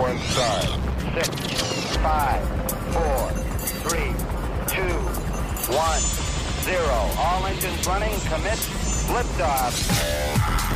Six, five, four, three, two, one, zero. All engines running. Commit. Liftoff.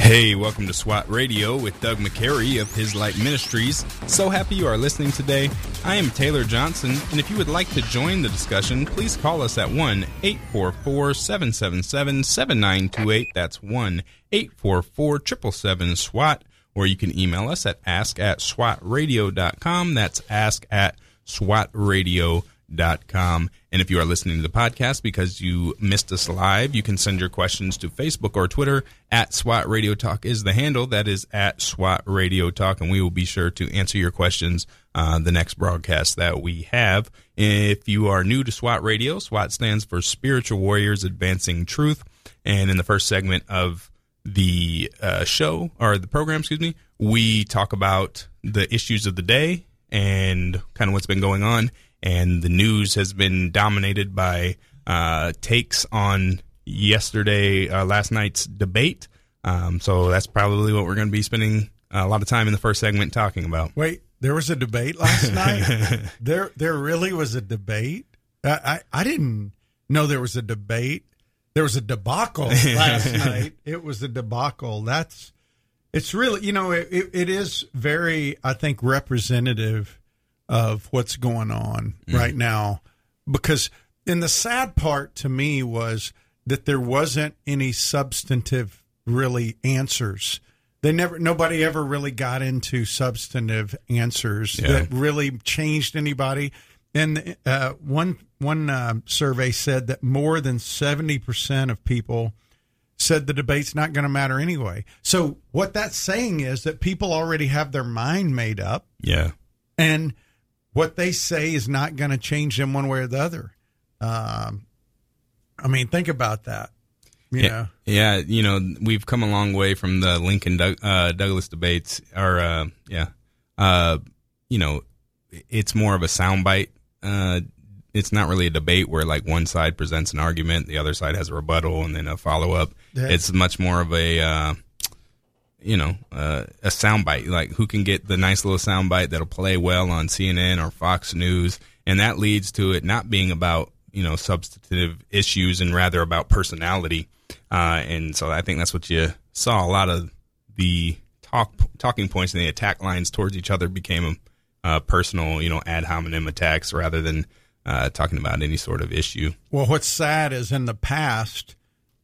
Hey, welcome to SWAT Radio with Doug McCary of His Light Ministries. So happy you are listening today. I am Taylor Johnson, and if you would like to join the discussion, please call us at 1 844 777 7928. That's 1 844 777 SWAT, or you can email us at ask at swatradio.com. That's ask at swatradio.com. And if you are listening to the podcast because you missed us live, you can send your questions to Facebook or Twitter at SWAT Radio Talk is the handle. That is at SWAT Radio Talk, and we will be sure to answer your questions uh, the next broadcast that we have. If you are new to SWAT Radio, SWAT stands for Spiritual Warriors Advancing Truth. And in the first segment of the uh, show or the program, excuse me, we talk about the issues of the day and kind of what's been going on and the news has been dominated by uh, takes on yesterday, uh, last night's debate. Um, so that's probably what we're going to be spending a lot of time in the first segment talking about. Wait, there was a debate last night. there, there really was a debate. I, I, I didn't know there was a debate. There was a debacle last night. It was a debacle. That's it's really you know it, it is very I think representative of what's going on mm-hmm. right now because and the sad part to me was that there wasn't any substantive really answers they never nobody ever really got into substantive answers yeah. that really changed anybody and uh, one one uh, survey said that more than 70% of people said the debate's not going to matter anyway so what that's saying is that people already have their mind made up yeah and what they say is not going to change them one way or the other. Um, I mean, think about that. Yeah, yeah, you know, we've come a long way from the Lincoln Doug, uh, Douglas debates, or uh, yeah, uh, you know, it's more of a soundbite. Uh, it's not really a debate where like one side presents an argument, the other side has a rebuttal, and then a follow up. It's much more of a uh, you know, uh, a soundbite, like who can get the nice little soundbite that'll play well on CNN or Fox News, and that leads to it not being about you know substantive issues and rather about personality. Uh, and so I think that's what you saw. A lot of the talk talking points and the attack lines towards each other became uh, personal, you know, ad hominem attacks rather than uh, talking about any sort of issue. Well, what's sad is in the past,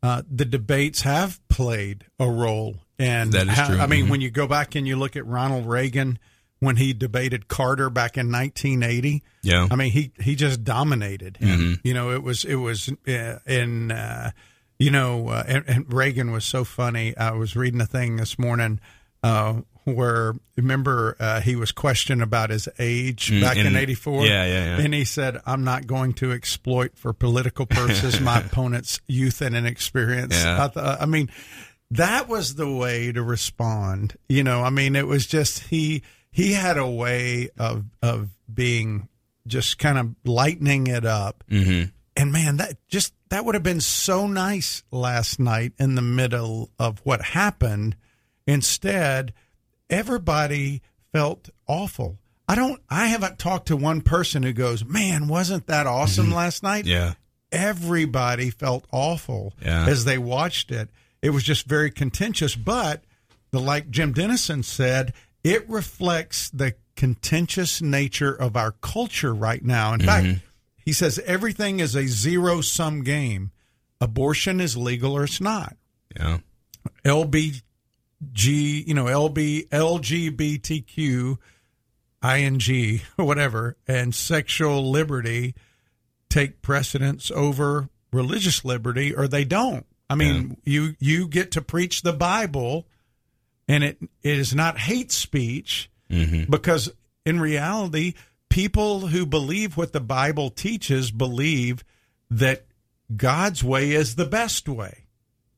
uh, the debates have played a role and that is how, true. I mean, mm-hmm. when you go back and you look at Ronald Reagan when he debated Carter back in 1980, yeah, I mean he he just dominated him. Mm-hmm. You know, it was it was uh, in uh, you know, uh, and, and, Reagan was so funny. I was reading a thing this morning. Uh, where remember uh, he was questioned about his age mm, back in '84. Yeah, yeah, yeah. And he said, "I'm not going to exploit for political purposes my opponent's youth and inexperience." Yeah. I, th- I mean, that was the way to respond. You know, I mean, it was just he he had a way of of being just kind of lightening it up. Mm-hmm. And man, that just that would have been so nice last night in the middle of what happened. Instead, everybody felt awful. I don't I haven't talked to one person who goes, "Man, wasn't that awesome mm-hmm. last night?" Yeah. Everybody felt awful yeah. as they watched it. It was just very contentious. But the like Jim Denison said, it reflects the contentious nature of our culture right now. In mm-hmm. fact, he says everything is a zero sum game. Abortion is legal or it's not. Yeah. LBG, you know, LB, LGBTQ, ING, whatever, and sexual liberty take precedence over religious liberty or they don't. I mean, yeah. you you get to preach the Bible, and it it is not hate speech mm-hmm. because in reality, people who believe what the Bible teaches believe that God's way is the best way,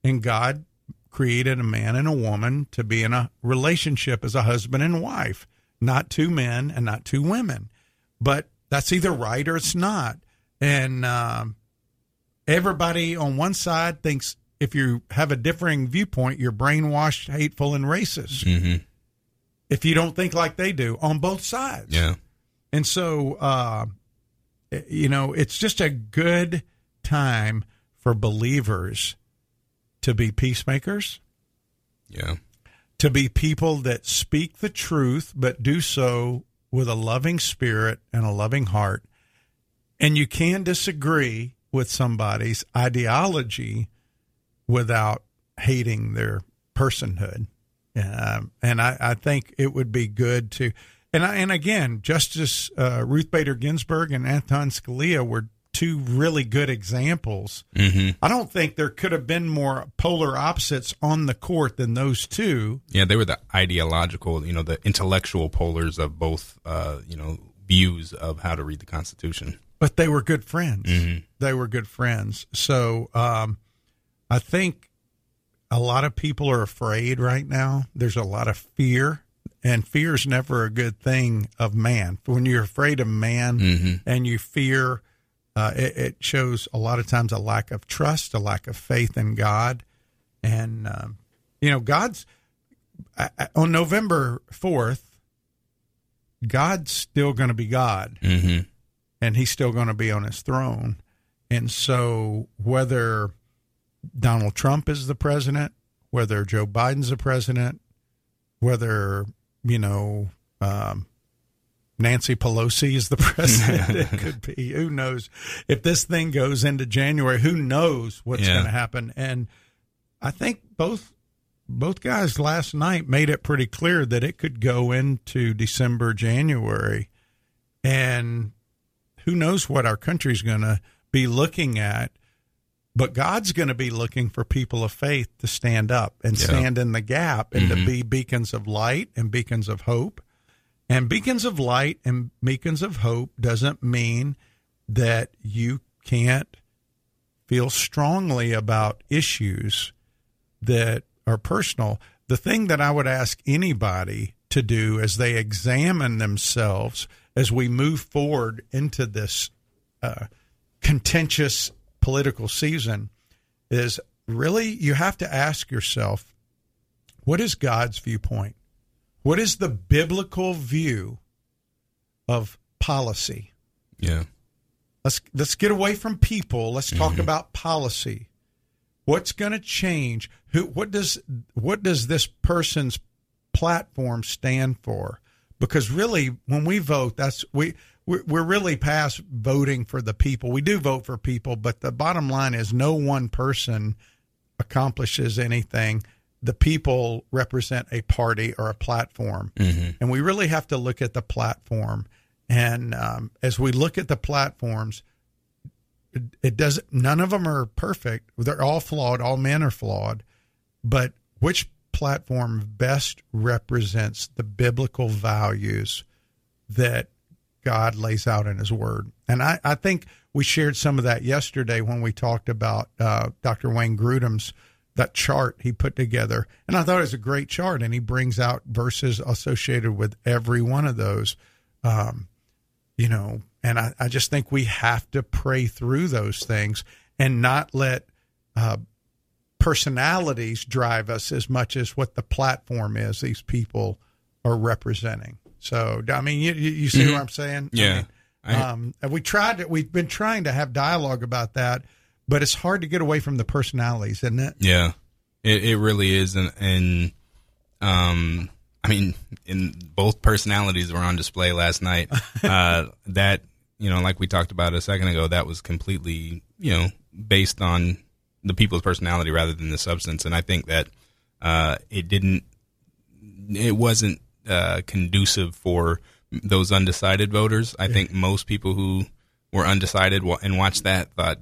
and God created a man and a woman to be in a relationship as a husband and wife, not two men and not two women, but that's either right or it's not, and. Um, everybody on one side thinks if you have a differing viewpoint, you're brainwashed, hateful, and racist. Mm-hmm. If you don't think like they do on both sides. Yeah. And so, uh, you know, it's just a good time for believers to be peacemakers, Yeah. to be people that speak the truth, but do so with a loving spirit and a loving heart. And you can disagree with somebody's ideology without hating their personhood. Um, and I, I think it would be good to, and I, and again, Justice uh, Ruth Bader Ginsburg and Anton Scalia were two really good examples. Mm-hmm. I don't think there could have been more polar opposites on the court than those two. Yeah, they were the ideological, you know, the intellectual polars of both, uh, you know, views of how to read the Constitution. but they were good friends. Mhm. They were good friends. So um, I think a lot of people are afraid right now. There's a lot of fear, and fear is never a good thing of man. When you're afraid of man Mhm. and you fear, uh, it, it shows a lot of times a lack of trust, a lack of faith in God, and um, you know God's I- I- on November fourth. God's still going to be God Mm-hmm. and he's still going to be on his throne. And so, whether Donald Trump is the president, whether Joe Biden's the president, whether, you know, um, Nancy Pelosi is the president, it could be. Who knows? If this thing goes into January, who knows what's Yeah. going to happen? And I think both both guys last night made it pretty clear that it could go into December, January, and who knows what our country's going to be looking at. But God's going to be looking for people of faith to stand up and Yeah. stand in the gap and to Mhm. be beacons of light and beacons of hope. And beacons of light and beacons of hope doesn't mean that you can't feel strongly about issues that are personal. The thing that I would ask anybody to do as they examine themselves as we move forward into this uh, contentious political season is really you have to ask yourself what is God's viewpoint? What is the biblical view of policy? Yeah. Let's let's get away from people. Let's talk mm-hmm. about policy. What's going to change? Who? What does what does this person's platform stand for? Because really, when we vote, that's we we're, we're really past voting for the people. We do vote for people, but the bottom line is no one person accomplishes anything. The people represent a party or a platform, Mm-hmm. and we really have to look at the platform. And um, as we look at the platforms, it, it doesn't. None of them are perfect. They're all flawed. All men are flawed. But which platform best represents the biblical values that God lays out in His Word? And I, I think we shared some of that yesterday when we talked about uh, Dr. Wayne Grudem's that chart he put together. And I thought it was a great chart, and he brings out verses associated with every one of those. Um, you know, and I, I just think we have to pray through those things and not let uh, personalities drive us as much as what the platform is these people are representing. So, I mean, you, you see Mhm. what I'm saying? I Yeah. mean, I- um, and we tried to, we've been trying to have dialogue about that, but it's hard to get away from the personalities, isn't it? Yeah, it, it really is, and and um, I mean, in both personalities were on display last night. uh, that you know, like we talked about a second ago, that was completely you know based on the people's personality rather than the substance, and I think that uh, it didn't, it wasn't uh, conducive for those undecided voters. I think most people who were undecided and watched that thought,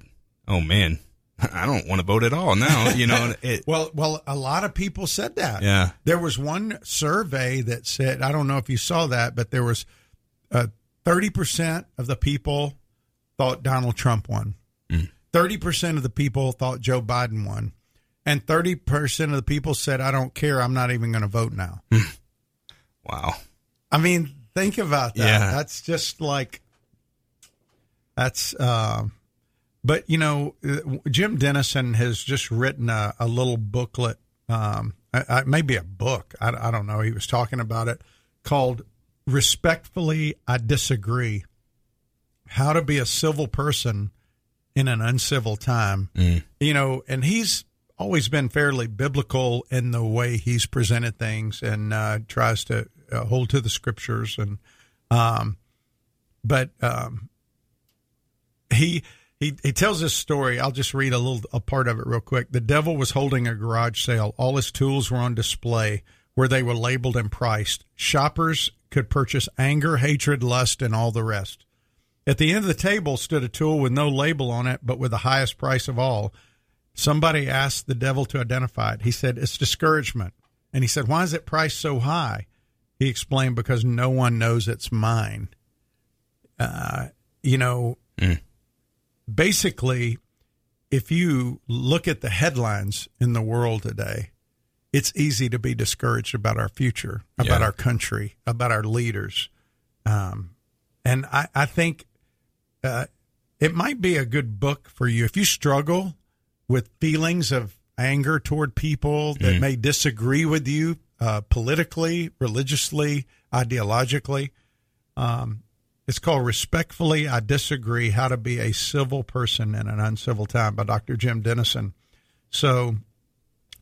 "Oh man." I don't want to vote at all now. You know, it, Well, well, a lot of people said that. yeah. There was one survey that said, I don't know if you saw that, but there was uh, 30% of the people thought Donald Trump won. 30% of the people thought Joe Biden won. And 30% of the people said, I don't care. I'm not even going to vote now. Wow. I mean, think about that. Yeah. That's just like, that's, uh, but you know, Jim Denison has just written a, a little booklet, um, I, I, maybe a book. I, I don't know. He was talking about it called "Respectfully, I Disagree: How to Be a Civil Person in an Uncivil Time." Mm. You know, and he's always been fairly biblical in the way he's presented things and uh, tries to uh, hold to the scriptures and um, but um, he he he tells this story. I'll just read a little a part of it real quick. The devil was holding a garage sale. All his tools were on display where they were labeled and priced. Shoppers could purchase anger, hatred, lust, and all the rest. At the end of the table stood a tool with no label on it, but with the highest price of all. Somebody asked the devil to identify it. He said, It's discouragement. And he said, Why is it priced so high? He explained, Because no one knows it's mine. Uh, you know, Mm. basically, if you look at the headlines in the world today, it's easy to be discouraged about our future, about Yeah. our country, about our leaders. Um, and I, I think uh, it might be a good book for you if you struggle with feelings of anger toward people that may disagree with you uh, politically, religiously, ideologically. Um, it's called Respectfully I Disagree How to Be a Civil Person in an Uncivil Time by Dr. Jim Denison. So,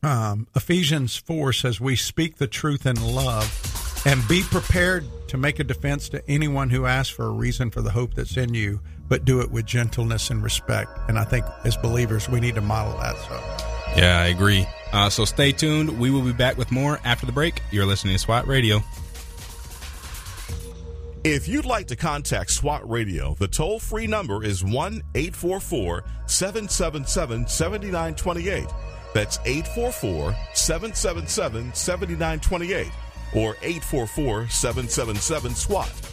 um, Ephesians 4 says, We speak the truth in love and be prepared to make a defense to anyone who asks for a reason for the hope that's in you, but do it with gentleness and respect. And I think as believers, we need to model that. So, Yeah, I agree. Uh, so stay tuned. We will be back with more after the break. You're listening to SWAT Radio. If you'd like to contact SWAT Radio, the toll free number is 1 844 777 7928. That's 844 777 7928 or 844 777 SWAT.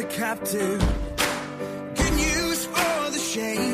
the captive, good news for the shamed.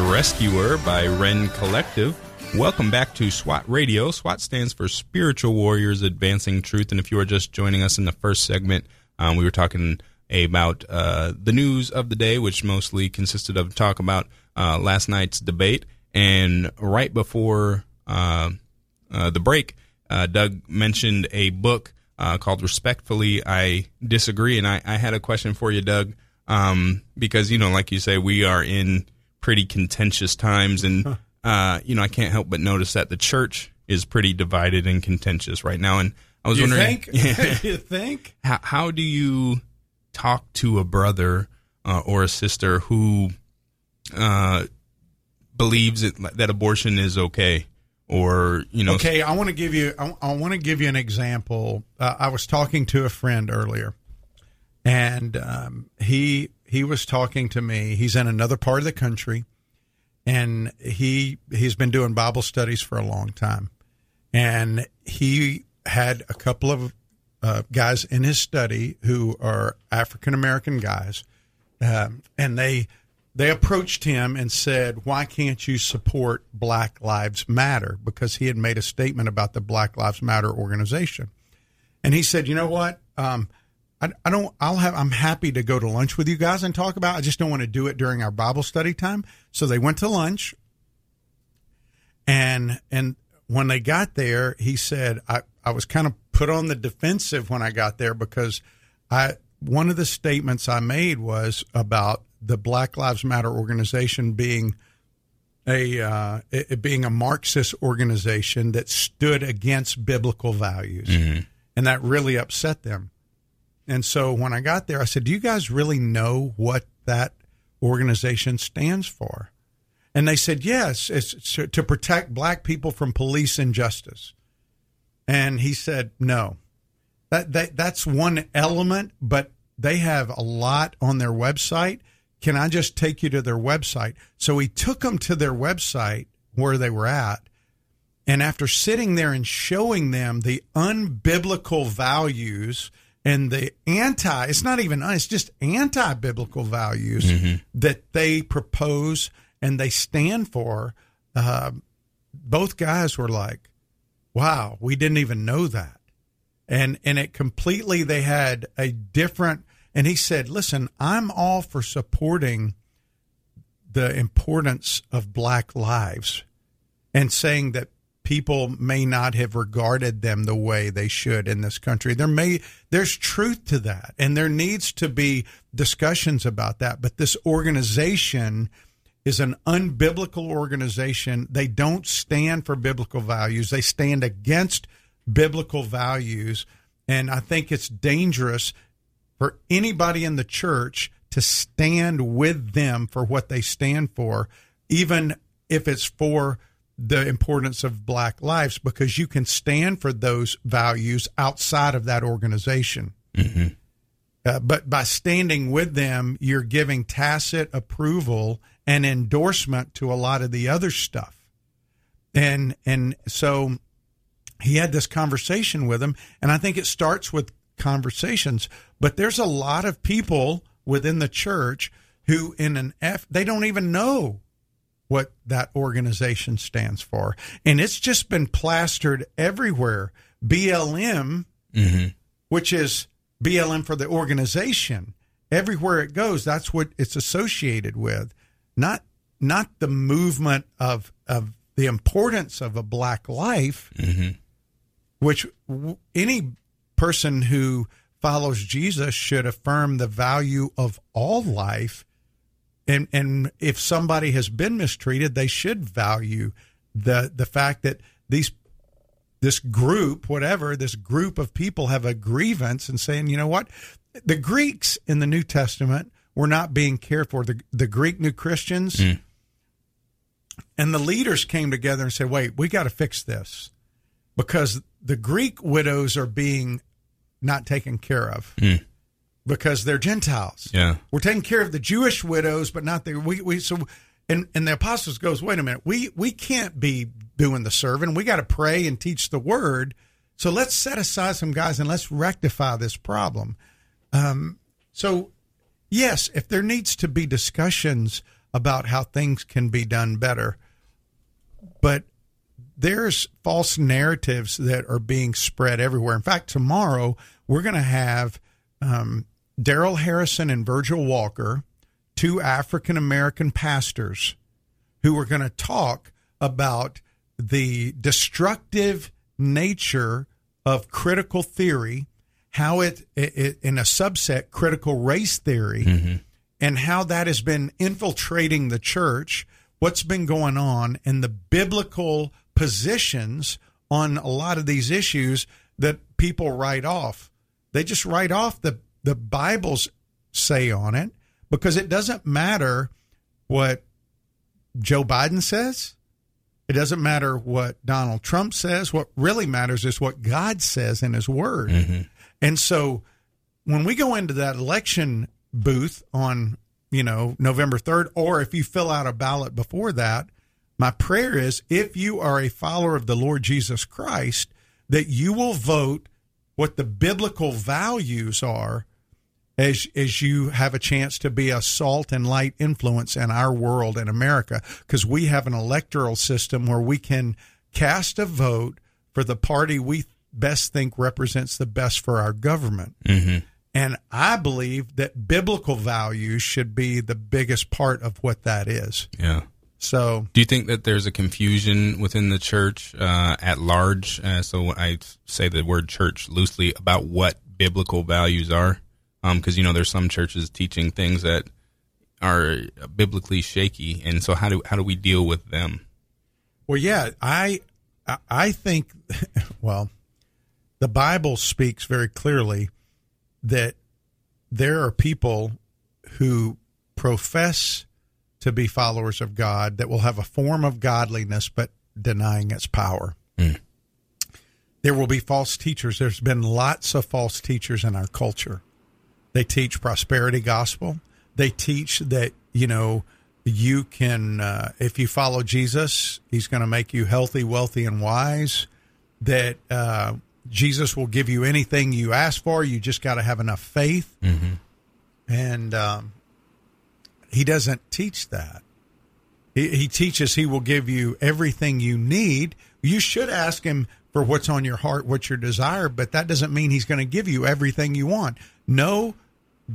Is Rescuer by Rend Collective. Welcome back to SWAT Radio. SWAT stands for Spiritual Warriors Advancing Truth. And if you are just joining us in the first segment, um, we were talking about uh, the news of the day, which mostly consisted of talk about uh, last night's debate. And right before uh, uh, the break, uh, Doug mentioned a book uh, called "Respectfully I Disagree," and I, I had a question for you, Doug, um, because you know, like you say, we are in pretty contentious times, and uh, you know, I can't help but notice that the church is pretty divided and contentious right now. And I was You wondering, think? you think? how, how do you talk to a brother uh, or a sister who uh, believes it, that abortion is okay, or you know, Okay, I want to give you. I, I want to give you an example. Uh, I was talking to a friend earlier, and um, he he was talking to me. He's in another part of the country, and he he's been doing Bible studies for a long time, and he had a couple of uh, guys in his study who are African American guys, um, and they they approached him and said, "Why can't you support Black Lives Matter?" Because he had made a statement about the Black Lives Matter organization, and he said, "You know what? Um, I, I don't. I'll have. I'm happy to go to lunch with you guys and talk about. It. I just don't want to do it during our Bible study time." So they went to lunch, and and when they got there, he said, "I I was kind of put on the defensive when I got there because I." One of the statements I made was about the Black Lives Matter organization being a uh, it being a Marxist organization that stood against biblical values, and that really upset them. And so when I got there, I said, "Do you guys really know what that organization stands for?" And they said, "Yes, it's to, protect black people from police injustice." And he said, "No, that, that that's one element, but they have a lot on their website. Can I just take you to their website?" So he took them to their website where they were at, and after sitting there and showing them the unbiblical values and the anti it's not even it's just anti-biblical values that they propose and they stand for uh, both guys were like wow we didn't even know that. And and it completely they had a different and he said listen i'm all for supporting the importance of black lives and saying that people may not have regarded them the way they should in this country. There may there's truth to that and there needs to be discussions about that but this organization is an unbiblical organization. They don't stand for biblical values. They stand against biblical values and i think it's dangerous for anybody in the church to stand with them for what they stand for, even if it's for the importance of black lives, because you can stand for those values outside of that organization. Uh, but by standing with them, you're giving tacit approval and endorsement to a lot of the other stuff. And and so he had this conversation with him, and I think it starts with conversations. But there's a lot of people within the church who, in an F, they don't even know what that organization stands for, and it's just been plastered everywhere. BLM, mm-hmm. which is BLM for the organization, everywhere it goes, that's what it's associated with, not not the movement of of the importance of a black life mm-hmm. which w- any person who follows Jesus should affirm the value of all life. And, and if somebody has been mistreated, they should value the, the fact that these, this group, whatever, this group of people have a grievance and saying, you know what? The Greeks in the New Testament were not being cared for. The, the Greek New Christians hmm. and the leaders came together and said, wait, we got to fix this because the Greek widows are being not taken care of hmm. Because they're Gentiles. Yeah. We're taking care of the Jewish widows, but not the we, we so and and the apostles goes, wait a minute, we we can't be doing the serving. We got to pray and teach the word. So let's set aside some guys and let's rectify this problem. Um, so yes, if there needs to be discussions about how things can be done better, but there's false narratives that are being spread everywhere. In fact, tomorrow we're going to have um, Darrell Harrison and Virgil Walker, two African American pastors, who are going to talk about the destructive nature of critical theory how it, it, it in a subset critical race theory mm-hmm. and how that has been infiltrating the church, what's been going on, and the biblical positions on a lot of these issues that people write off. They just write off the the Bible's say on it because it doesn't matter what Joe Biden says. It doesn't matter what Donald Trump says. What really matters is what God says in His Word. Mm-hmm. And so when we go into that election booth on, you know, November 3rd, or if you fill out a ballot before that, my prayer is if you are a follower of the Lord Jesus Christ, that you will vote what the biblical values are as as you have a chance to be a salt and light influence in our world in America because we have an electoral system where we can cast a vote for the party we best think represents the best for our government. And I believe that biblical values should be the biggest part of what that is. Yeah. So Do you think that there's a confusion within the church uh, at large? Uh, so I say the word church loosely about what biblical values are, Um, because you know there's some churches teaching things that are biblically shaky, and so how do how do we deal with them? Well, yeah, I I- I think well, the Bible speaks very clearly that there are people who profess to be followers of God that will have a form of godliness but denying its power. Mm. There will be false teachers. There's been lots of false teachers in our culture. They teach prosperity gospel. They teach that, you know, you can, uh, if you follow Jesus, he's going to make you healthy, wealthy, and wise. That uh, Jesus will give you anything you ask for. You just got to have enough faith. And um, he doesn't teach that. He, he teaches he will give you everything you need. You should ask him for what's on your heart, what's your desire, but that doesn't mean he's going to give you everything you want. No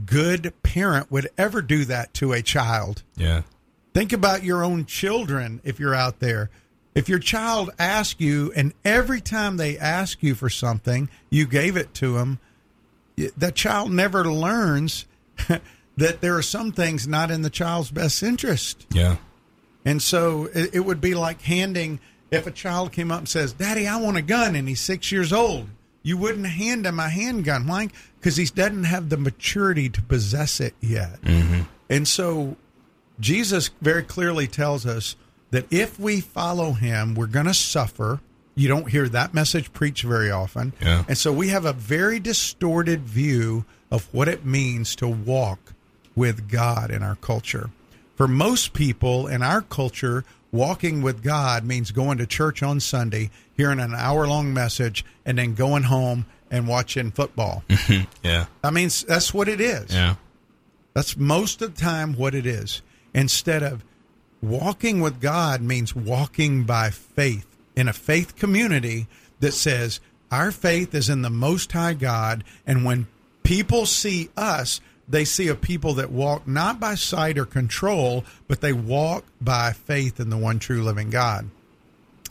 good parent would ever do that to a child. Yeah. Think about your own children if you're out there. If your child asks you, and every time they ask you for something, you gave it to them, that child never learns that there are some things not in the child's best interest. Yeah. And so it, it would be like handing, if a child came up and says, Daddy, I want a gun, and he's six years old, you wouldn't hand him a handgun. Why? Because he doesn't have the maturity to possess it yet. Mm-hmm. And so Jesus very clearly tells us that if we follow him, we're going to suffer. You don't hear that message preached very often. Yeah. And so we have a very distorted view of what it means to walk with God in our culture. For most people in our culture, walking with God means going to church on Sunday, hearing an hour long message, and then going home and watching football. Yeah. I mean, that's what it is. Yeah. That's most of the time what it is. Instead of walking with God means walking by faith in a faith community that says our faith is in the Most High God. And when people see us, they see a people that walk not by sight or control, but they walk by faith in the one true living God.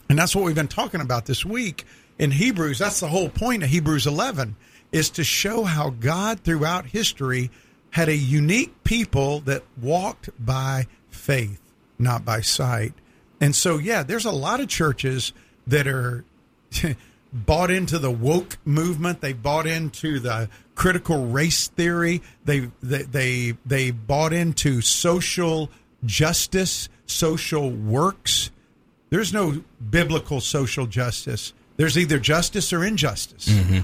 And that's what we've been talking about this week in Hebrews. That's the whole point of Hebrews 11 is to show how God throughout history had a unique people that walked by faith, not by sight. And so, yeah, there's a lot of churches that are bought into the woke movement. They bought into the critical race theory. They they they, they bought into social justice, social works. There's no biblical social justice. There's either justice or injustice. Mm-hmm.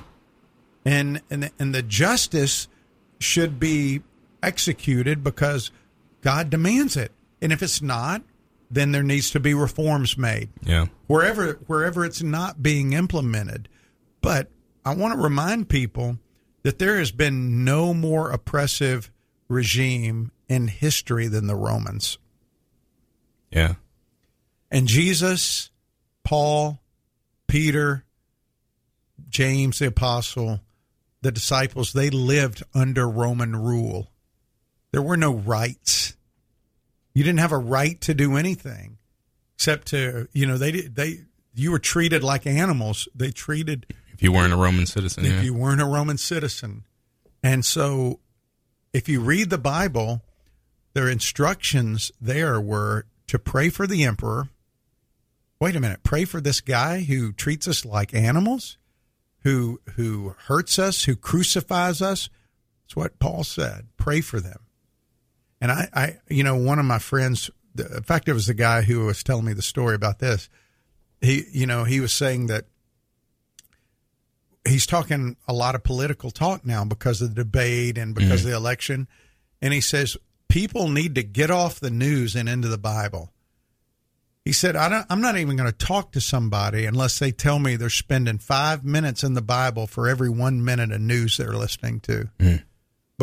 And and and the justice should be executed because God demands it. And if it's not, then there needs to be reforms made Yeah. wherever wherever it's not being implemented. But I want to remind people that there has been no more oppressive regime in history than the Romans. Yeah. And Jesus, Paul, Peter, James the apostle, the disciples, they lived under Roman rule. There were no rights. You didn't have a right to do anything except to, you know, they did they you were treated like animals. They treated If If you weren't a Roman citizen, if yeah. you weren't a Roman citizen. And so if you read the Bible, their instructions there were to pray for the emperor. Wait a minute, pray for this guy who treats us like animals, who who hurts us, who crucifies us. That's what Paul said. Pray for them. And I, I you know, one of my friends, in fact, it was the guy who was telling me the story about this. He, you know, he was saying that he's talking a lot of political talk now because of the debate and because of mm-hmm. the election. And he says people need to get off the news and into the Bible. He said, I don't, I'm not even going to talk to somebody unless they tell me they're spending five minutes in the Bible for every one minute of news they're listening to. Mm.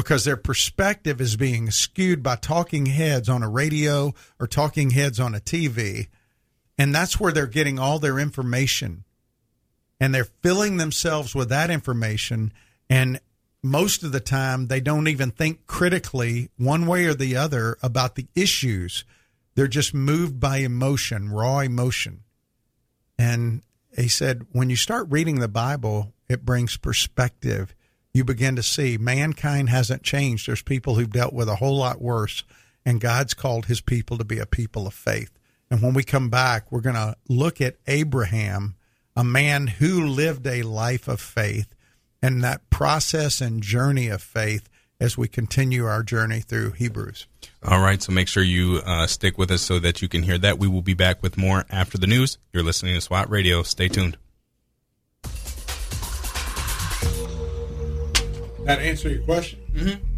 Because their perspective is being skewed by talking heads on a radio or talking heads on a TV. And that's where they're getting all their information. And they're filling themselves with that information. And most of the time they don't even think critically one way or the other about the issues. They're just moved by emotion raw emotion. And he said when you start reading the bible it brings perspective you begin to see mankind hasn't changed there's people who've dealt with a whole lot worse and god's called his people to be a people of faith and when we come back we're going to look at abraham a man who lived a life of faith and that process and journey of faith as we continue our journey through Hebrews. All right, so make sure you uh, stick with us so that you can hear that. We will be back with more after the news. You're listening to SWAT Radio. Stay tuned. That answer your question? Mm-hmm.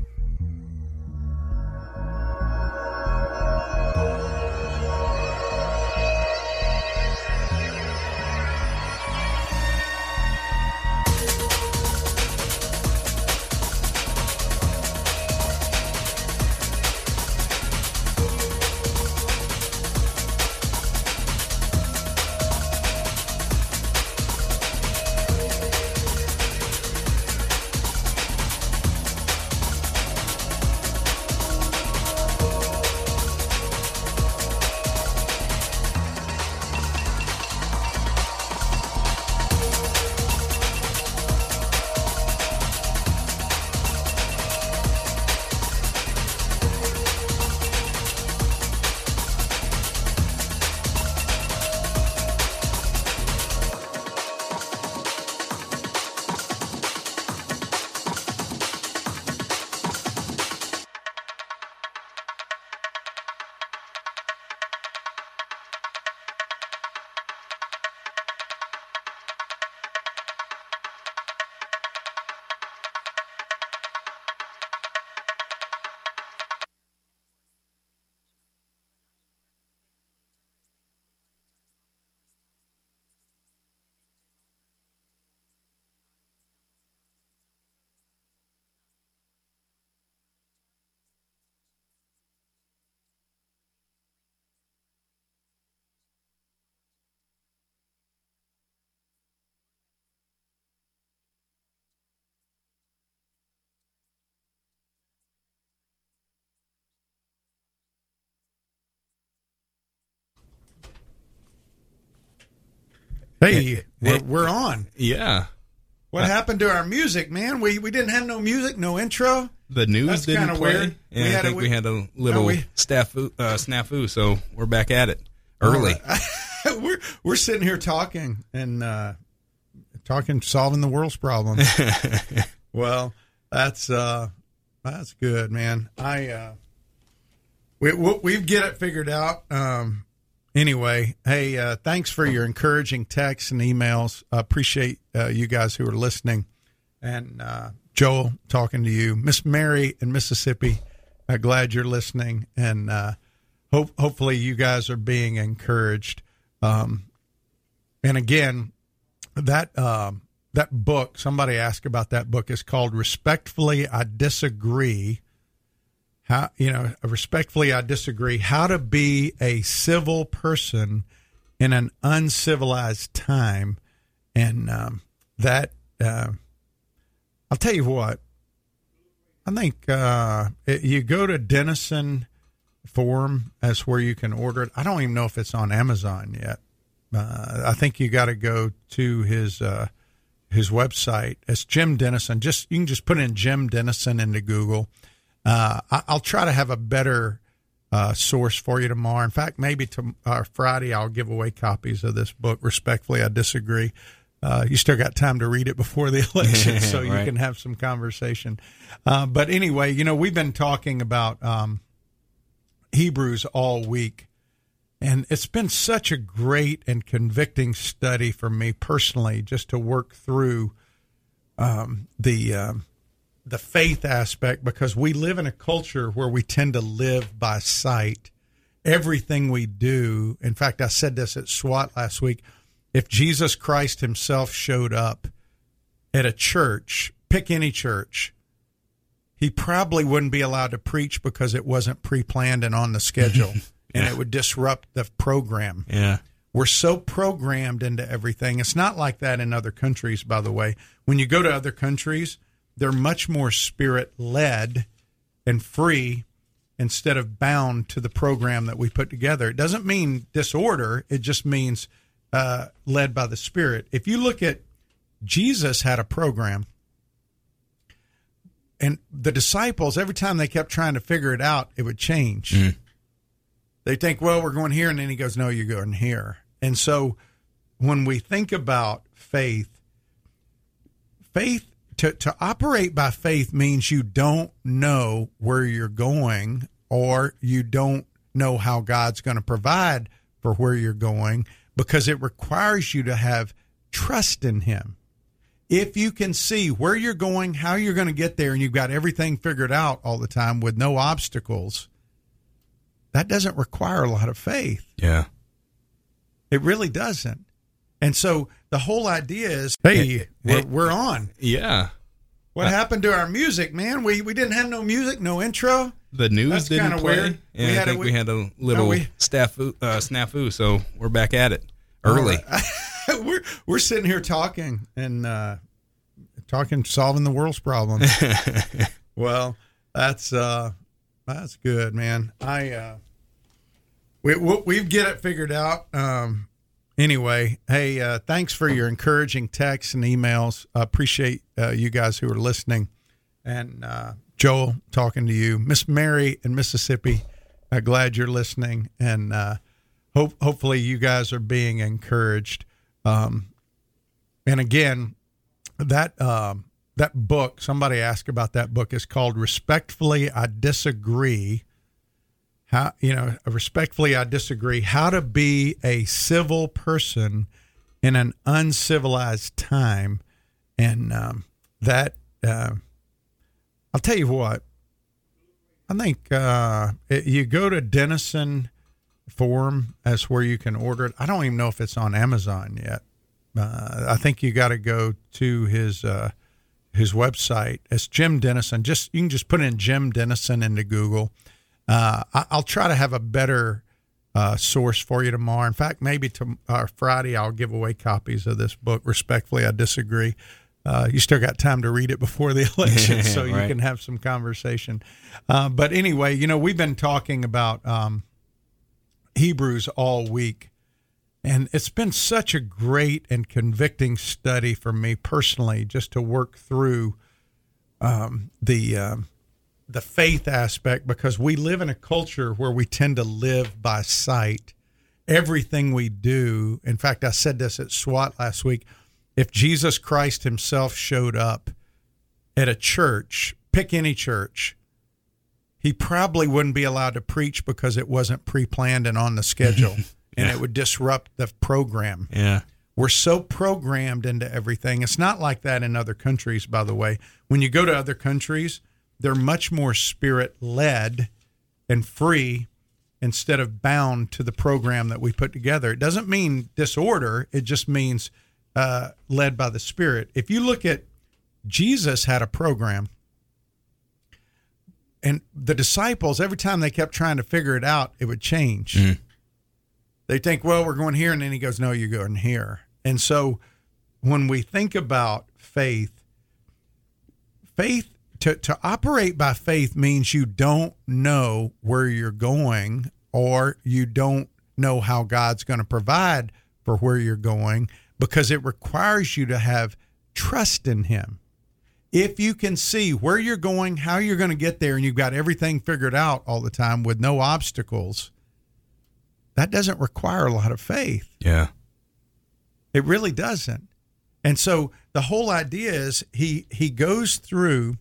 Hey, we're, we're on. Yeah. What happened to our music, man? We we didn't have no music, no intro. The news That's didn't kinda play. weird. And We I had a- think we, had a little we- snafu, uh, snafu, so we're back at it early. we're we're sitting here talking and uh, talking, solving the world's problems. well, that's uh, that's good, man. I uh, we we we get it figured out. Um, anyway, hey, uh, thanks for your encouraging texts and emails. I appreciate uh, you guys who are listening, and uh, Joel talking to you, Miss Mary in Mississippi. Uh, glad you're listening, and uh, hope hopefully you guys are being encouraged. Um, and again, that um, that book. Somebody asked about that book. is called "Respectfully I Disagree." How you know? Respectfully, I disagree. How to be a civil person in an uncivilized time, and um, that uh, I'll tell you what. I think uh, it, you go to Denison Forum. That's where you can order it. I don't even know if it's on Amazon yet. Uh, I think you got to go to his uh, his website. It's Jim Denison. Just you can just put in Jim Denison into Google. Uh, I, I'll try to have a better uh, source for you tomorrow. In fact, maybe to uh, Friday I'll give away copies of this book. Respectfully, I disagree. Uh, you still got time to read it before the election, so you can have some conversation. Uh, but anyway, you know we've been talking about um, Hebrews all week, and it's been such a great and convicting study for me personally, just to work through um, the um, the faith aspect because we live in a culture where we tend to live by sight. Everything we do, in fact, I said this at SWAT last week. If Jesus Christ Himself showed up at a church, pick any church, he probably wouldn't be allowed to preach because it wasn't pre-planned and on the schedule, and it would disrupt the program. Yeah. We're so programmed into everything. It's not like that in other countries, by the way. When you go to other countries, they're much more spirit led and free instead of bound to the program that we put together. It doesn't mean disorder, it just means uh, led by the Spirit. If you look at Jesus had a program, and the disciples, every time they kept trying to figure it out, it would change they think, well, we're going here, and then he goes, no, you're going here. And so when we think about faith, faith to, to operate by faith means you don't know where you're going or you don't know how God's going to provide for where you're going because it requires you to have trust in him. If you can see where you're going, how you're going to get there, and you've got everything figured out all the time with no obstacles, that doesn't require a lot of faith. Yeah. It really doesn't. And so the whole idea is, hey, we're, we're on. Yeah. What happened to our music, man? We we didn't have no music, no intro. The news That's didn't play. weird. Yeah, We I had a- think we, we- had a little we- snafu, uh, snafu, so we're back at it early. we're we're sitting here talking and uh, talking, solving the world's problems. well, that's uh, that's good, man. I uh, we we we get it figured out. Um, anyway, hey, uh, thanks for your encouraging texts and emails. I appreciate uh, you guys who are listening. And uh, Joel, talking to you, Miss Mary in Mississippi. Uh, glad you're listening, and uh, hope hopefully you guys are being encouraged. Um, and again, that um, that book. Somebody asked about that book. is called "Respectfully, I Disagree." How you know? Respectfully, I disagree. How to be a civil person in an uncivilized time, and um, that. Uh, I'll tell you what. I think uh, it, you go to Denison Forum as where you can order it. I don't even know if it's on Amazon yet. Uh, I think you got to go to his uh, his website. It's Jim Denison. Just you can just put in Jim Denison into Google. Uh, I, I'll try to have a better uh, source for you tomorrow. In fact, maybe to uh, Friday I'll give away copies of this book. Respectfully, I disagree. Uh, you still got time to read it before the election, so you can have some conversation. Uh, but anyway, you know we've been talking about um, Hebrews all week, and it's been such a great and convicting study for me personally, just to work through um, the um, the faith aspect because we live in a culture where we tend to live by sight. Everything we do, in fact, I said this at SWAT last week. If Jesus Christ Himself showed up at a church, pick any church, he probably wouldn't be allowed to preach because it wasn't pre-planned and on the schedule, and it would disrupt the program. yeah. We're so programmed into everything. It's not like that in other countries, by the way. When you go to other countries, they're much more spirit led and free instead of bound to the program that we put together. It doesn't mean disorder, it just means uh, led by the Spirit. If you look at Jesus had a program, and the disciples, every time they kept trying to figure it out, it would change they think, well, we're going here, and then he goes, no, you're going here. And so when we think about faith, faith to, to operate by faith means you don't know where you're going or you don't know how God's going to provide for where you're going because it requires you to have trust in Him. If you can see where you're going, how you're going to get there, and you've got everything figured out all the time with no obstacles, that doesn't require a lot of faith. Yeah. It really doesn't. And so the whole idea is he he goes through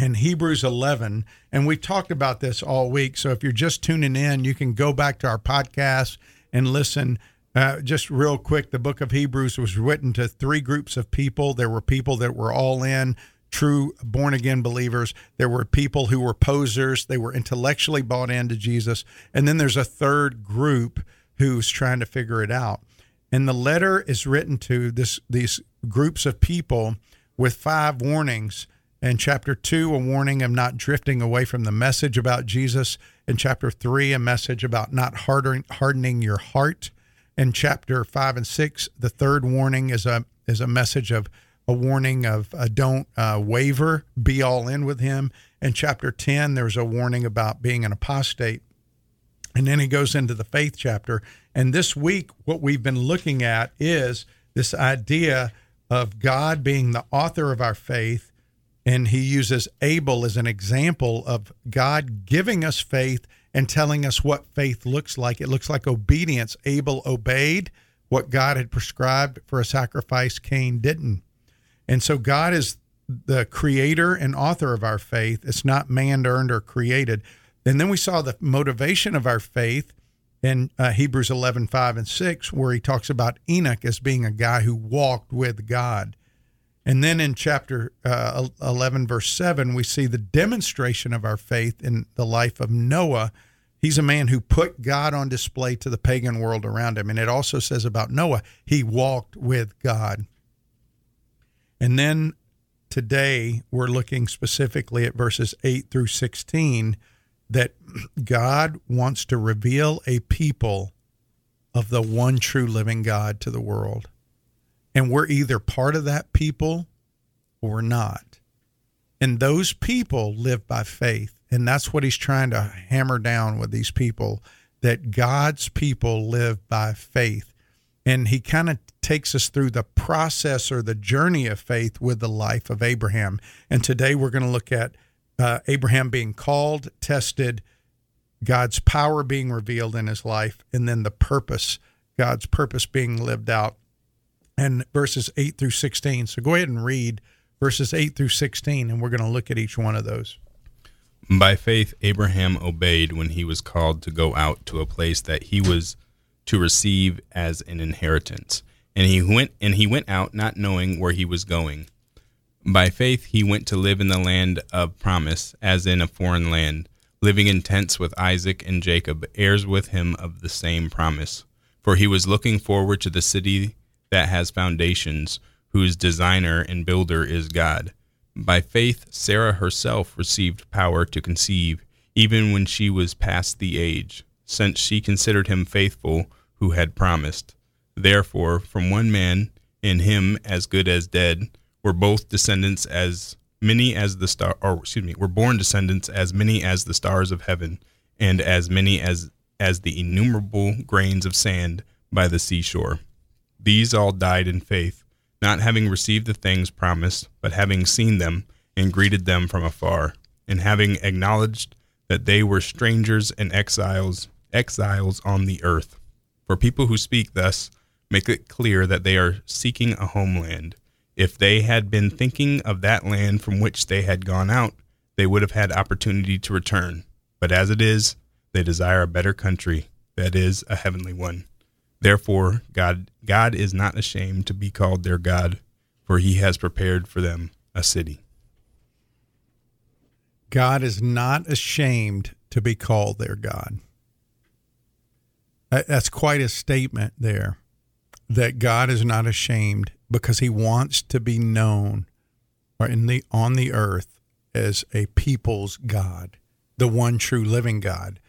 in Hebrews 11 and we talked about this all week. So if you're just tuning in, you can go back to our podcast and listen uh, just real quick, the book of Hebrews was written to three groups of people. There were people that were all in, true born again believers. There were people who were posers. They were intellectually bought into Jesus. And then there's a third group who's trying to figure it out. And the letter is written to this these groups of people with five warnings. In chapter two, a warning of not drifting away from the message about Jesus. In chapter three, a message about not hardening, your heart in chapter five and six, the third warning is a is a message of a warning of uh, don't uh, waver, be all in with him. In chapter ten, there's a warning about being an apostate, and then he goes into the faith chapter. And this week, what we've been looking at is this idea of God being the author of our faith, and he uses Abel as an example of God giving us faith and telling us what faith looks like. It looks like obedience. Abel obeyed what God had prescribed for a sacrifice, Cain didn't. And so God is the creator and author of our faith. It's not man earned or created. And then we saw the motivation of our faith in uh, Hebrews 11, 5 and 6, where he talks about Enoch as being a guy who walked with God. And then in chapter uh, 11, verse 7, we see the demonstration of our faith in the life of Noah. He's a man who put God on display to the pagan world around him. And it also says about Noah, he walked with God. And then today, we're looking specifically at verses 8 through 16 that God wants to reveal a people of the one true living God to the world. And we're either part of that people or not. And those people live by faith. And that's what he's trying to hammer down with these people that God's people live by faith. And he kind of takes us through the process or the journey of faith with the life of Abraham. And today we're going to look at uh, Abraham being called, tested, God's power being revealed in his life, and then the purpose, God's purpose being lived out and verses 8 through 16. So go ahead and read verses 8 through 16, and we're going to look at each one of those. By faith, Abraham obeyed when he was called to go out to a place that he was to receive as an inheritance. And he went and he went out not knowing where he was going. By faith he went to live in the land of promise, as in a foreign land, living in tents with Isaac and Jacob, heirs with him of the same promise. For he was looking forward to the city that has foundations, whose designer and builder is God. By faith, Sarah herself received power to conceive, even when she was past the age, since she considered him faithful who had promised. Therefore, from one man, in him as good as dead, were both descendants as many as the star or excuse me, were born descendants as many as the stars of heaven, and as many as as the innumerable grains of sand by the seashore. These all died in faith, not having received the things promised, but having seen them and greeted them from afar, and having acknowledged that they were strangers and exiles, exiles on the earth. For people who speak thus make it clear that they are seeking a homeland. If they had been thinking of that land from which they had gone out, they would have had opportunity to return. But as it is, they desire a better country, that is, a heavenly one. Therefore, God God is not ashamed to be called their God, for he has prepared for them a city. God is not ashamed to be called their God. That's quite a statement there. That God is not ashamed because he wants to be known in the on the earth as a people's God, the one true living God.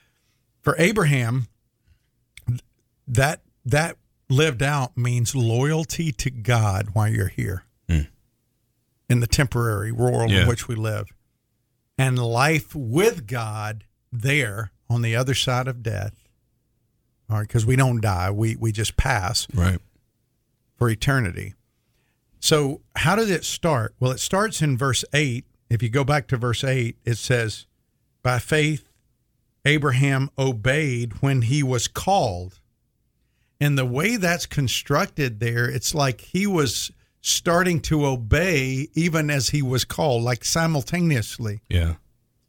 For Abraham, that that lived out means loyalty to God while you're here Mm. in the temporary world Yeah. in which we live, and life with God there on the other side of death. All right, because we don't die, we we just pass Right. for eternity. So, how did it start? Well, it starts in verse 8. If you go back to verse 8, it says, By faith, Abraham obeyed when he was called. And the way that's constructed there, it's like he was starting to obey even as he was called, like simultaneously, Yeah.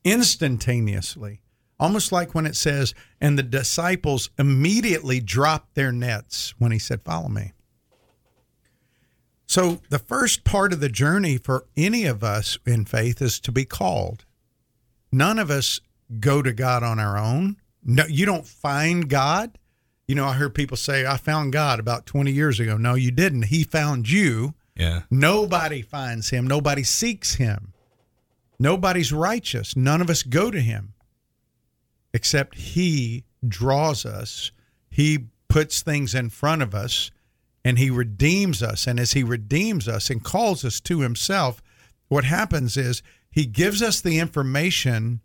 instantaneously. Almost like when it says, and the disciples immediately dropped their nets when he said, Follow me. So, the first part of the journey for any of us in faith is to be called. None of us go to God on our own. No, you don't find God. You know, I heard people say, I found God about 20 years ago. No, you didn't. He found you. Yeah. Nobody finds him. Nobody seeks him. Nobody's righteous. None of us go to him except he draws us. He puts things in front of us and he redeems us. And as he redeems us and calls us to himself, what happens is he gives us the information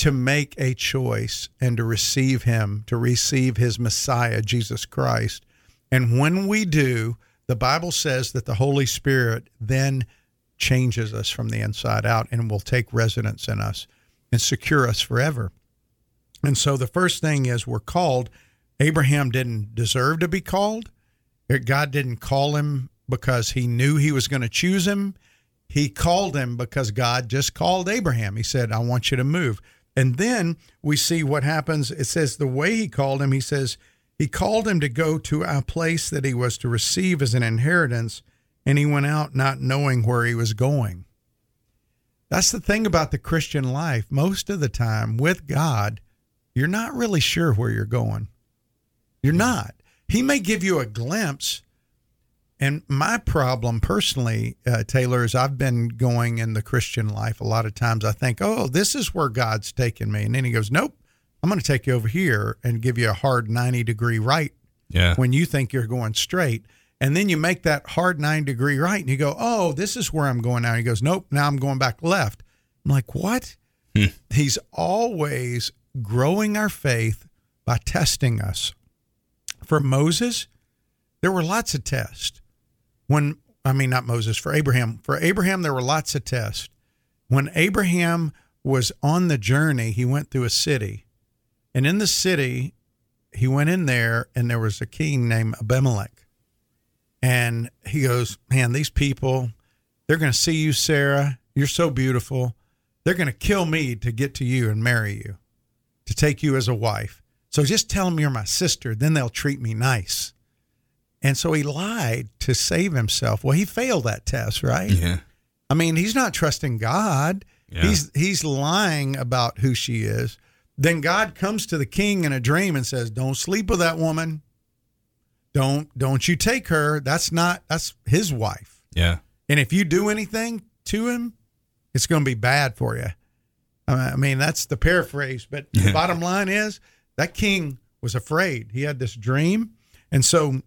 to make a choice and to receive him, to receive his Messiah, Jesus Christ. And when we do, the Bible says that the Holy Spirit then changes us from the inside out and will take residence in us and secure us forever. And so the first thing is we're called. Abraham didn't deserve to be called. God didn't call him because he knew he was going to choose him. He called him because God just called Abraham. He said, I want you to move. And then we see what happens. It says the way he called him, he says, he called him to go to a place that he was to receive as an inheritance, and he went out not knowing where he was going. That's the thing about the Christian life. Most of the time with God, you're not really sure where you're going. You're not. He may give you a glimpse. And my problem personally, uh, Taylor, is I've been going in the Christian life a lot of times. I think, oh, this is where God's taking me. And then he goes, nope, I'm going to take you over here and give you a hard 90 degree right Yeah. when you think you're going straight. And then you make that hard 90 degree right and you go, oh, this is where I'm going now. He goes, nope, now I'm going back left. I'm like, what? He's always growing our faith by testing us. For Moses, there were lots of tests. When, I mean, not Moses, for Abraham. For Abraham, there were lots of tests. When Abraham was on the journey, he went through a city. And in the city, he went in there and there was a king named Abimelech. And he goes, Man, these people, they're going to see you, Sarah. You're so beautiful. They're going to kill me to get to you and marry you, to take you as a wife. So just tell them you're my sister. Then they'll treat me nice. And so he lied to save himself. Well, he failed that test, right? Yeah. I mean, he's not trusting God. Yeah. He's he's lying about who she is. Then God comes to the king in a dream and says, "Don't sleep with that woman. Don't don't you take her. That's not that's his wife. Yeah. And if you do anything to him, it's going to be bad for you." I mean, that's the paraphrase, but the bottom line is that king was afraid. He had this dream, and so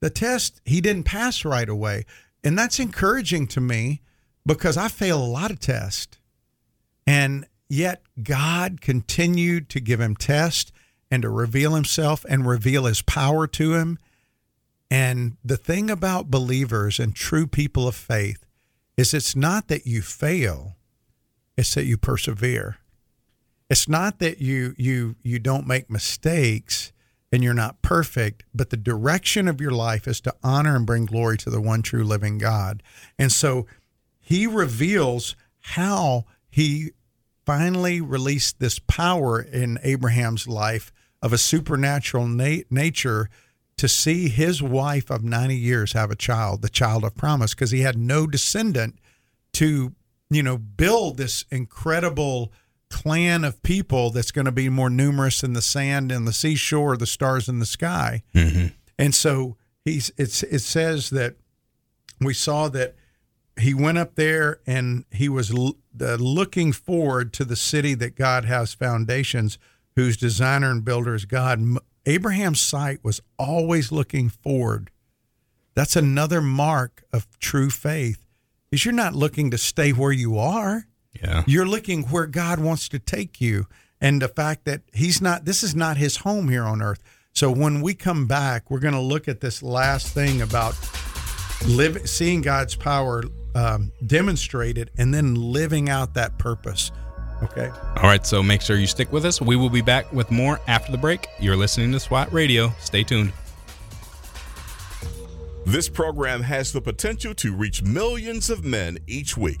the test he didn't pass right away. And that's encouraging to me because I fail a lot of tests. And yet God continued to give him tests and to reveal himself and reveal his power to him. And the thing about believers and true people of faith is it's not that you fail, it's that you persevere. It's not that you you you don't make mistakes and you're not perfect, but the direction of your life is to honor and bring glory to the one true living God. And so he reveals how he finally released this power in Abraham's life of a supernatural na- nature to see his wife of 90 years have a child, the child of promise, because he had no descendant to, you know, build this incredible clan of people that's going to be more numerous than the sand and the seashore, the stars in the sky. Mm-hmm. And so he's it's it says that we saw that he went up there and he was l- looking forward to the city that God has foundations, whose designer and builder is God. Abraham's sight was always looking forward. That's another mark of true faith. Is you're not looking to stay where you are. Yeah. You're looking where God wants to take you. And the fact that he's not, this is not his home here on earth. So when we come back, we're going to look at this last thing about live, seeing God's power um, demonstrated, and then living out that purpose. Okay. All right, so make sure you stick with us. We will be back with more after the break. You're listening to SWAT Radio. Stay tuned. This program has the potential to reach millions of men each week.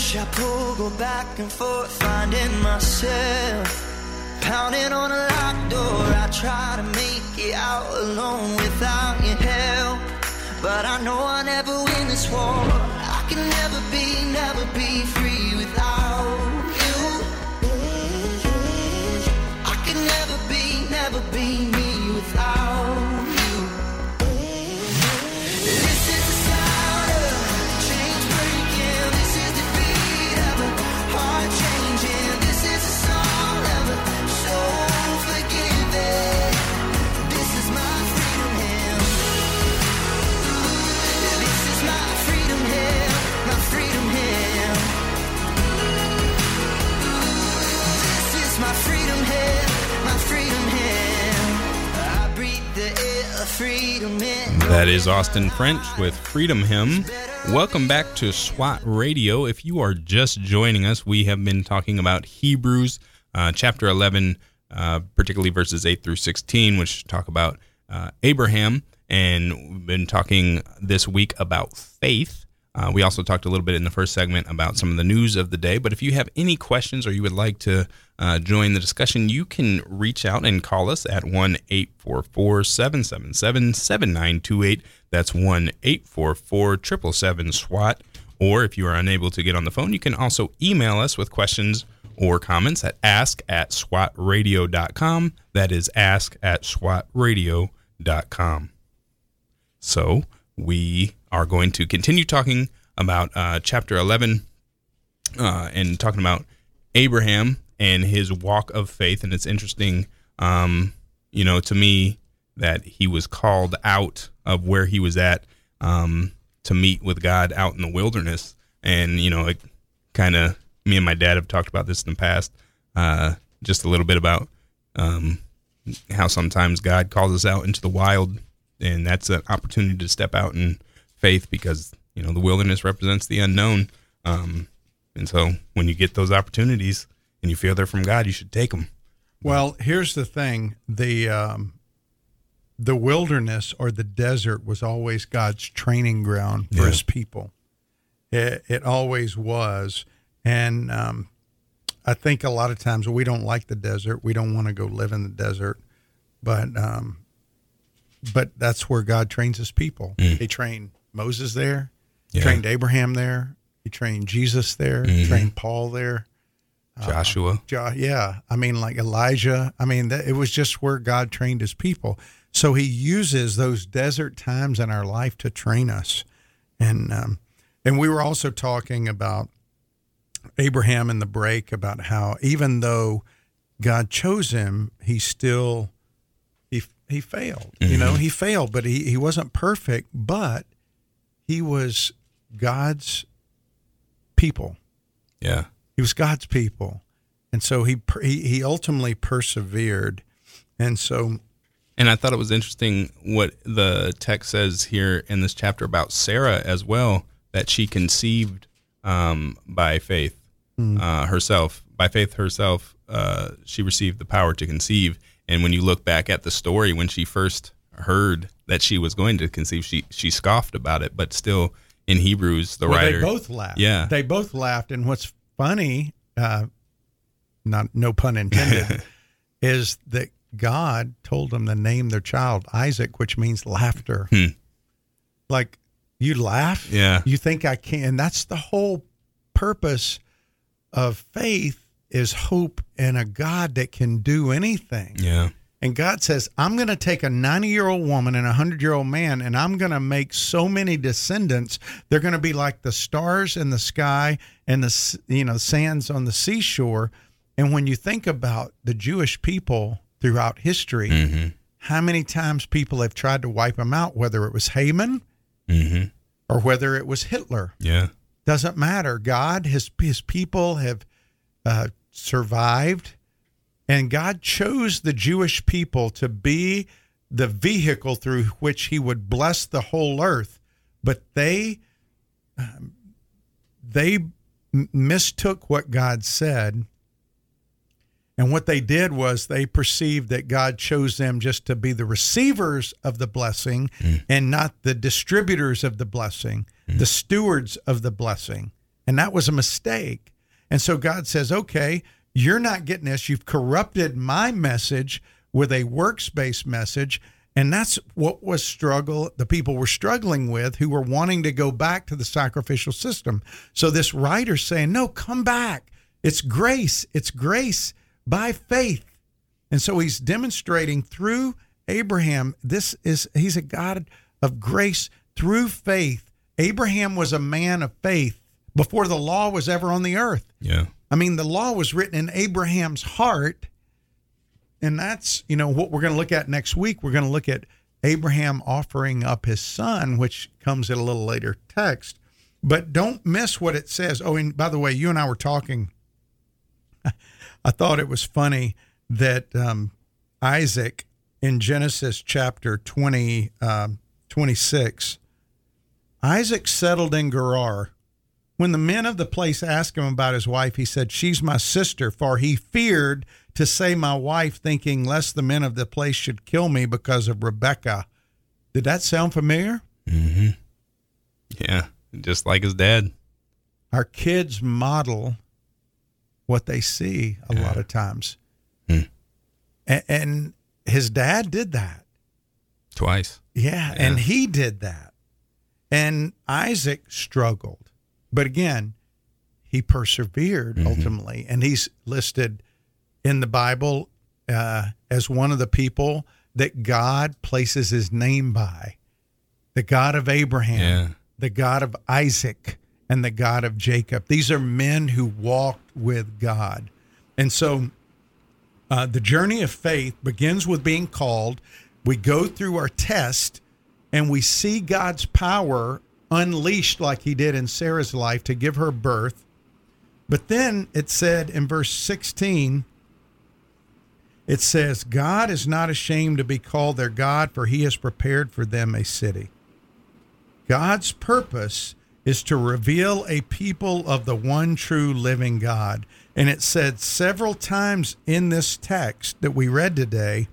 Push, I pull, go back and forth, finding myself. Pounding on a locked door, I try to make it out alone without your help. But I know I never win this war. I can never be, never be free without you. I can never be, never be me That is Austin French with Freedom Hymn. Welcome back to SWAT Radio. If you are just joining us, we have been talking about Hebrews uh, chapter 11, uh, particularly verses 8 through 16, which talk about uh, Abraham. And we've been talking this week about faith. Uh, we also talked a little bit in the first segment about some of the news of the day. But if you have any questions or you would like to uh, join the discussion, you can reach out and call us at 1 844 777 7928. That's 1 844 777 SWAT. Or if you are unable to get on the phone, you can also email us with questions or comments at ask at swatradio.com. That is ask at swatradio.com. So we are going to continue talking about uh, chapter 11 uh, and talking about Abraham and his walk of faith. And it's interesting, um, you know, to me that he was called out of where he was at um, to meet with God out in the wilderness. And, you know, it kind of, me and my dad have talked about this in the past, uh, just a little bit about um, how sometimes God calls us out into the wild, and that's an opportunity to step out in faith because you know the wilderness represents the unknown. Um, and so when you get those opportunities and you feel they're from God, you should take them. Well, here's the thing: the um, the wilderness or the desert was always God's training ground for Yeah. His people. It, it always was, and um, I think a lot of times we don't like the desert. We don't want to go live in the desert, but um, but that's where God trains His people. He trained Moses there, Yeah. trained Abraham there, He trained Jesus there, mm-hmm. trained Paul there. Uh, Joshua. Jo- yeah, I mean, like Elijah. I mean, that, it was just where God trained His people. So He uses those desert times in our life to train us, and um, and we were also talking about Abraham in the break about how even though God chose him, he still he he failed. You know, mm-hmm. he failed, but he he wasn't perfect, but he was God's people Yeah. he was God's people, and so he he, he ultimately persevered, and so And I thought it was interesting what the text says here in this chapter about Sarah as well, that she conceived um, by faith uh, herself. By faith herself, uh, she received the power to conceive. And when you look back at the story, when she first heard that she was going to conceive, she she scoffed about it. But still, in Hebrews, the well, writer they both laughed. Yeah. they both laughed. And what's funny, uh, not no pun intended, is that God told them to name their child Isaac, which means laughter. Hmm. Like you laugh, Yeah. You think I can? And that's the whole purpose of faith is hope in a God that can do anything. yeah, And God says, I'm going to take a 90 year old woman and a 100 year old man, and I'm going to make so many descendants. They're going to be like the stars in the sky and the you know sands on the seashore. And when you think about the Jewish people throughout history, how many times people have tried to wipe them out, whether it was Haman or whether it was Hitler yeah, doesn't matter. God, his his people have uh, survived, and God chose the Jewish people to be the vehicle through which He would bless the whole earth. But they um, they mistook what God said. And what they did was they perceived that God chose them just to be the receivers of the blessing and not the distributors of the blessing, the stewards of the blessing. And that was a mistake. And so God says, okay, you're not getting this. You've corrupted my message with a works based message. And that's what was struggle the people were struggling with who were wanting to go back to the sacrificial system. So this writer's saying, No, come back. It's grace. It's grace by faith. And so he's demonstrating through Abraham, this is he's a God of grace through faith. Abraham was a man of faith before the law was ever on the earth. yeah, I mean, the law was written in Abraham's heart. And that's, you know, what we're going to look at next week. We're going to look at Abraham offering up his son, which comes in a little later text. But don't miss what it says. Oh, and by the way, you and I were talking. I thought it was funny that um, Isaac in Genesis chapter 20, um, 26, Isaac settled in Gerar. When the men of the place asked him about his wife, he said, She's my sister, for he feared to say my wife, thinking lest the men of the place should kill me because of Rebecca. Did that sound familiar? Mm-hmm. yeah. Just like his dad. Our kids model what they see a lot of times. Hmm. A- and his dad did that. Twice. Yeah, and he did that. And Isaac struggled. But again, he persevered ultimately. And he's listed in the Bible uh, as one of the people that God places his name by the God of Abraham, Yeah. the God of Isaac, and the God of Jacob. These are men who walked with God. And so uh, the journey of faith begins with being called. We go through our test and we see God's power unleashed like he did in Sarah's life to give her birth. But then it said in verse 16, it says, God is not ashamed to be called their God, for he has prepared for them a city. God's purpose is to reveal a people of the one true living God. And it said several times in this text that we read today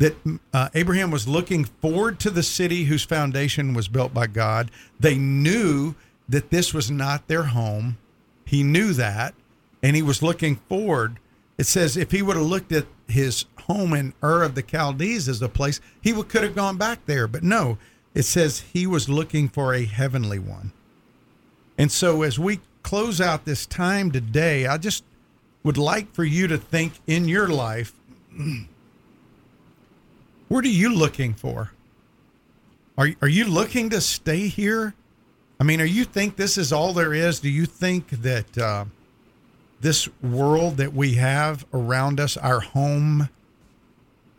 that uh, Abraham was looking forward to the city whose foundation was built by God. They knew that this was not their home. He knew that, and he was looking forward. It says if he would have looked at his home in Ur of the Chaldees as a place, he would, could have gone back there. But no, it says he was looking for a heavenly one. And so as we close out this time today, I just would like for you to think in your life what are you looking for? Are, are you looking to stay here? I mean, are you think this is all there is? Do you think that uh, this world that we have around us, our home,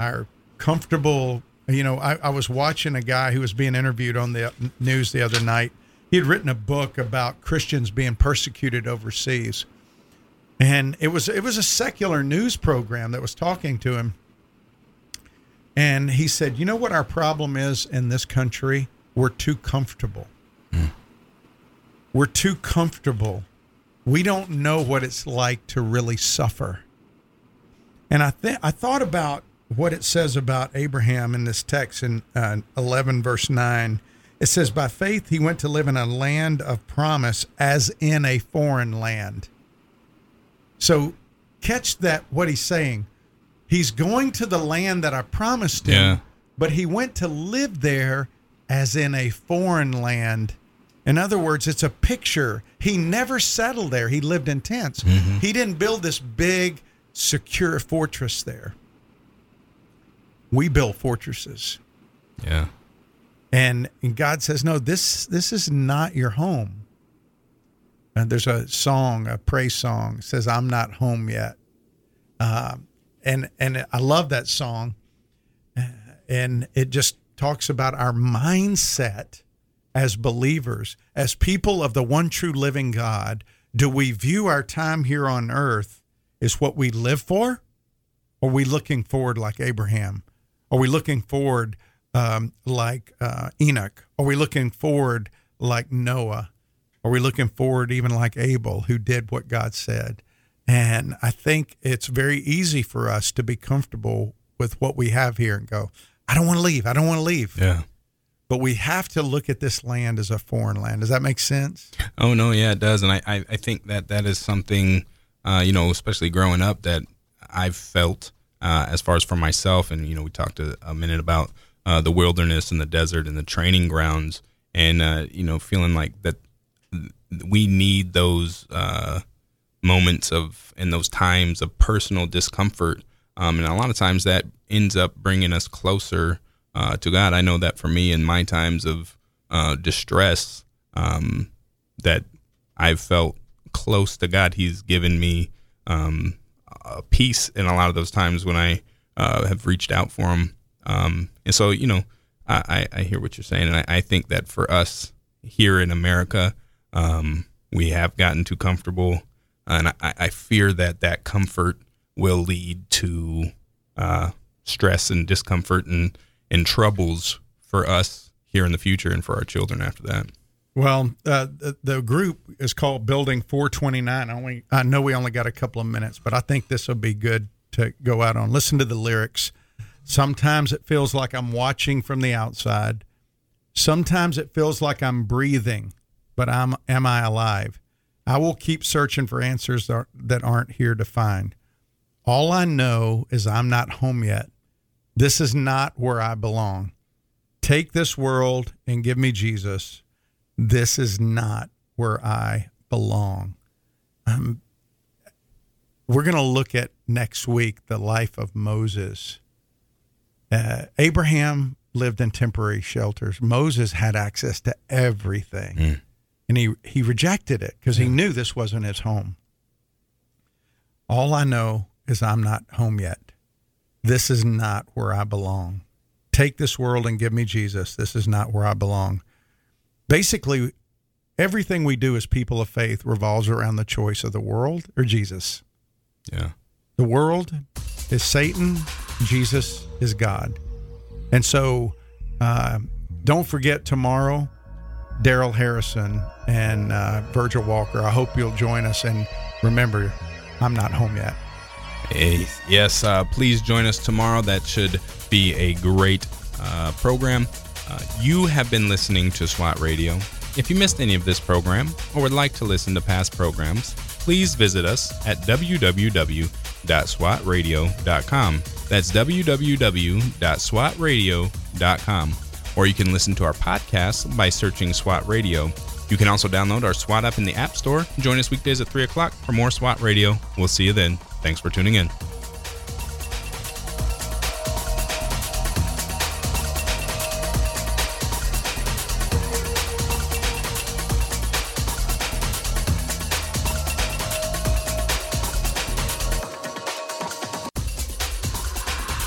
our comfortable, you know, I, I was watching a guy who was being interviewed on the news the other night. He had written a book about Christians being persecuted overseas. And it was it was a secular news program that was talking to him. And he said, You know what our problem is in this country? We're too comfortable. We're too comfortable. We don't know what it's like to really suffer. And I think I thought about what it says about Abraham in this text in uh, 11 verse 9. It says, "By faith he went to live in a land of promise, as in a foreign land." So, catch that what he's saying. He's going to the land that I promised him, Yeah. but he went to live there as in a foreign land. In other words, it's a picture. He never settled there. He lived in tents. He didn't build this big, secure fortress there. We build fortresses. Yeah. And, and God says, no, this this is not your home. And there's a song, a praise song, says, "I'm not home yet," Um and and I love that song. And it just talks about our mindset as believers, as people of the one true living God. Do we view our time here on earth as what we live for? Or are we looking forward like Abraham? Are we looking forward um, like uh, Enoch? Are we looking forward like Noah? Are we looking forward even like Abel, who did what God said? And I think it's very easy for us to be comfortable with what we have here and go, I don't want to leave. I don't want to leave. Yeah. But we have to look at this land as a foreign land. Does that make sense? Oh no, yeah, it does, and I, I, I think that that is something, uh, you know, especially growing up, that I've felt uh, as far as for myself, and you know, we talked a, a minute about uh, the wilderness and the desert and the training grounds, and uh, you know, feeling like that we need those uh, moments of and those times of personal discomfort, um, and a lot of times that ends up bringing us closer uh, to God. I know that for me in my times of uh, distress, um, that I've felt close to God. He's given me um, a peace in a lot of those times when I uh, have reached out for Him. Um, and so, you know, I, I, hear what you're saying, and I, I think that for us here in America, um, we have gotten too comfortable, and I, I fear that that comfort will lead to uh, stress and discomfort and and troubles for us here in the future and for our children after that. Well, uh, the, the group is called Building 429. I only I know we only got a couple of minutes, but I think this will be good to go out on. Listen to the lyrics. Sometimes it feels like I'm watching from the outside. Sometimes it feels like I'm breathing, but I'm am I alive? I will keep searching for answers that that aren't here to find. All I know is I'm not home yet. This is not where I belong. Take this world and give me Jesus. This is not where I belong. Um, we're going to look at next week the life of Moses. Uh, Abraham lived in temporary shelters. Moses had access to everything, and he he rejected it because he knew this wasn't his home. All I know is I'm not home yet. This is not where I belong. Take this world and give me Jesus. This is not where I belong. Basically, everything we do as people of faith revolves around the choice of the world or Jesus. Yeah. The world is Satan, Jesus is God. And so uh, don't forget tomorrow, Darrell Harrison and uh, Virgil Walker. I hope you'll join us. And remember, I'm not home yet. Hey, yes, uh, please join us tomorrow. That should be a great uh, program. Uh, you have been listening to SWAT Radio. If you missed any of this program or would like to listen to past programs, please visit us at www.swatradio.com. That's www.swatradio.com. Or you can listen to our podcast by searching SWAT Radio. You can also download our SWAT app in the App Store. Join us weekdays at 3 o'clock for more SWAT Radio. We'll see you then. Thanks for tuning in.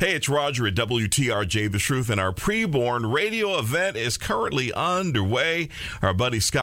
Hey, it's Roger at WTRJ The Truth, and our preborn radio event is currently underway. Our buddy Scott